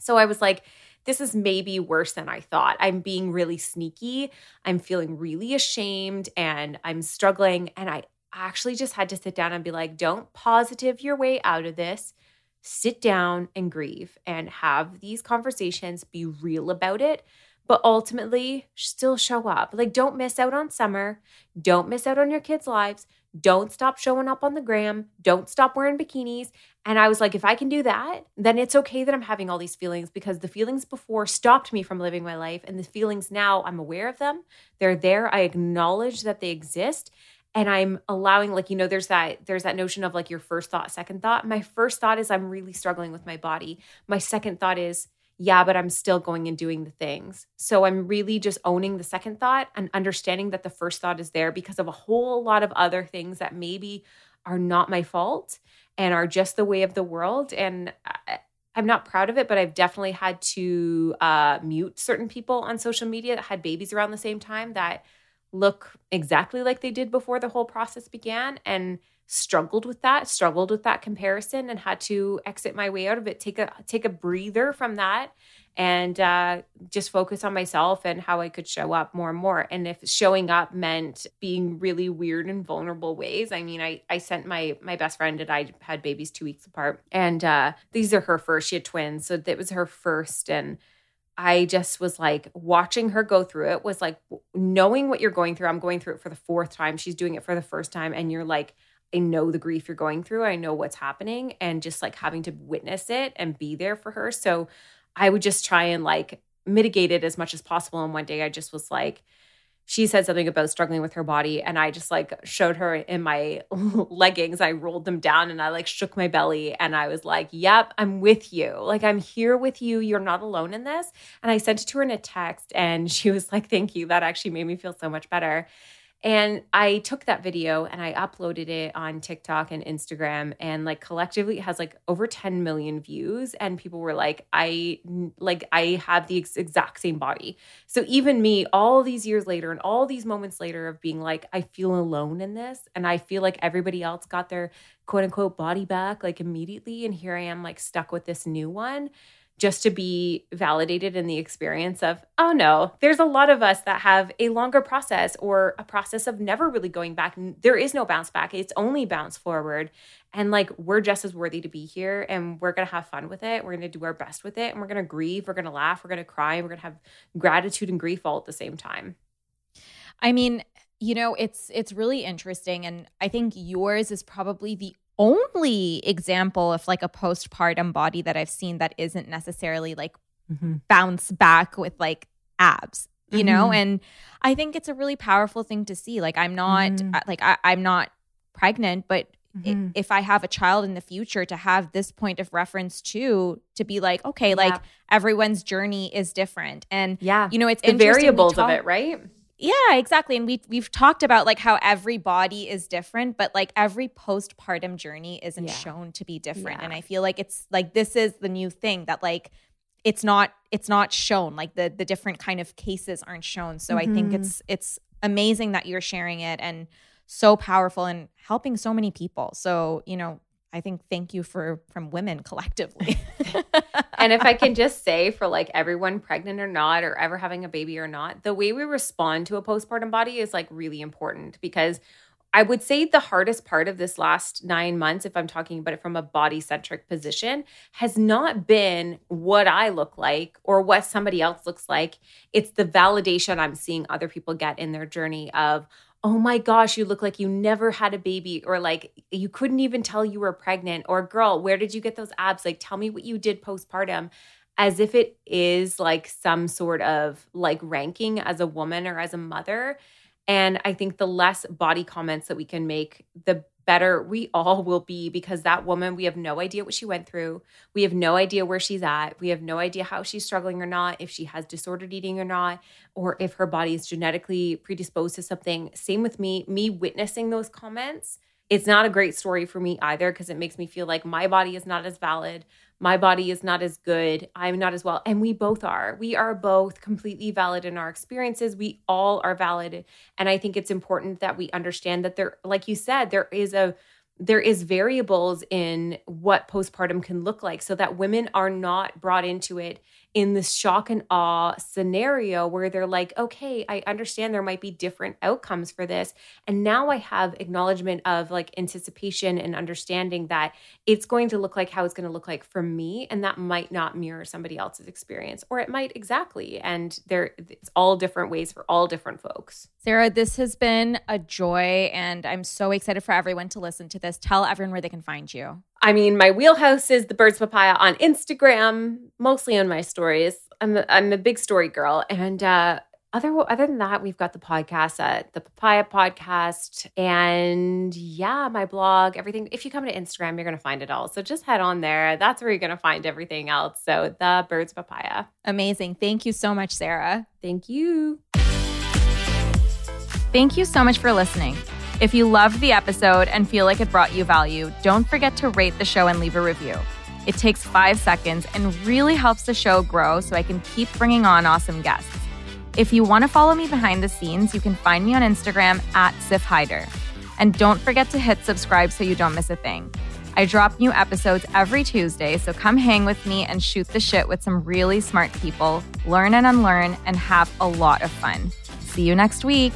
So i was like this is maybe worse than i thought. I'm being really sneaky. I'm feeling really ashamed and i'm struggling and i actually just had to sit down and be like don't positive your way out of this. Sit down and grieve and have these conversations be real about it but ultimately still show up. Like don't miss out on summer. Don't miss out on your kids lives. Don't stop showing up on the gram. Don't stop wearing bikinis. And i was like if i can do that then it's okay that i'm having all these feelings because the feelings before stopped me from living my life and the feelings now i'm aware of them. They're there. I acknowledge that they exist and i'm allowing like you know there's that there's that notion of like your first thought second thought. My first thought is i'm really struggling with my body. My second thought is yeah but i'm still going and doing the things. So i'm really just owning the second thought and understanding that the first thought is there because of a whole lot of other things that maybe are not my fault and are just the way of the world. And I, i'm not proud of it but i've definitely had to uh, mute certain people on social media that had babies around the same time that look exactly like they did before the whole process began and struggled with that, struggled with that comparison and had to exit my way out of it, take a take a breather from that and uh, just focus on myself and how I could show up more and more. And if showing up meant being really weird and vulnerable ways, I mean, I I sent my my best friend and I had babies two weeks apart, and uh, these are her first. She had twins, so that was her first, and I just was like watching her go through it was like knowing what you're going through. I'm going through it for the fourth time. She's doing it for the first time, and you're like. I know the grief you're going through. I know what's happening and just like having to witness it and be there for her. So I would just try and like mitigate it as much as possible. And one day I just was like, she said something about struggling with her body and i just like showed her in my leggings. I rolled them down and i like shook my belly and i was like yep i'm with you. Like i'm here with you. You're not alone in this. And i sent it to her in a text and she was like thank you. That actually made me feel so much better and I took that video and I uploaded it on TikTok and Instagram and like collectively it has like over 10 million views. And people were like I like I have the ex- exact same body. So even me all these years later and all these moments later of being like I feel alone in this and I feel like everybody else got their quote unquote body back like immediately. And here I am like stuck with this new one just to be validated in the experience of, oh no, there's a lot of us that have a longer process or a process of never really going back. There is no bounce back, it's only bounce forward. And like, we're just as worthy to be here and we're to have fun with it. We're to do our best with it and we're to grieve, we're to laugh, we're to cry, we're to have gratitude and grief all at the same time. I mean, you know, it's it's really interesting and I think yours is probably the only example of like a postpartum body that I've seen that isn't necessarily like mm-hmm. bounce back with like abs, you mm-hmm. know? And I think it's a really powerful thing to see. Like I'm not mm-hmm. like I, am not pregnant, but mm-hmm. if I have a child in the future to have this point of reference too, to be like, okay, yeah. like everyone's journey is different. And yeah, you know, it's the variables talk- of it, right? Yeah, exactly. And we we've talked about like how every body is different, but like every postpartum journey isn't yeah. shown to be different. Yeah. And I feel like it's like this is the new thing that like it's not it's not shown. Like the the different kind of cases aren't shown. So mm-hmm. I think mm-hmm. it's it's amazing that you're sharing it and so powerful and helping so many people. So, you know, I think thank you for from women collectively. and if I can just say for like everyone pregnant or not or ever having a baby or not, the way we respond to a postpartum body is like really important because I would say the hardest part of this last 9 months if I'm talking about it from a body centric position has not been what I look like or what somebody else looks like. It's the validation I'm seeing other people get in their journey of oh my gosh, you look like you never had a baby, or like you couldn't even tell you were pregnant, or girl, where did you get those abs? Like, tell me what you did postpartum, as if it is like some sort of like ranking as a woman or as a mother. And I think the less body comments that we can make, the better we all will be because that woman, we have no idea what she went through. We have no idea where she's at. We have no idea how she's struggling or not, if she has disordered eating or not, or if her body is genetically predisposed to something. Same with me, me witnessing those comments. It's not a great story for me either because it makes me feel like my body is not as valid my body is not as good, I'm not as well. And we both are. We are both completely valid in our experiences. We all are valid. And I think it's important that we understand that there, like you said, there is a, there is variables in what postpartum can look like so that women are not brought into it in this shock and awe scenario where they're like, okay, I understand there might be different outcomes for this. And now I have acknowledgement of like anticipation and understanding that it's going to look like how it's going to look like for me. And that might not mirror somebody else's experience, or it might exactly. And there, it's all different ways for all different folks. Sarah, this has been a joy. And I'm so excited for everyone to listen to this. Tell everyone where they can find you. I mean, my wheelhouse is the birds papaya on Instagram, mostly on my stories. I'm a, I'm a big story girl, and uh, other other than that, we've got the podcast at the Papaya Podcast, and yeah, my blog, everything. If you come to Instagram, you're gonna find it all. So just head on there. That's where you're gonna find everything else. So the Birds Papaya. Amazing. Thank you so much, Sarah. Thank you. Thank you so much for listening. If you loved the episode and feel like it brought you value, don't forget to rate the show and leave a review. It takes five seconds and really helps the show grow so I can keep bringing on awesome guests. If you want to follow me behind the scenes, you can find me on Instagram at Siff Haider. And don't forget to hit subscribe so you don't miss a thing. I drop new episodes every Tuesday, so come hang with me and shoot the shit with some really smart people, learn and unlearn, and have a lot of fun. See you next week.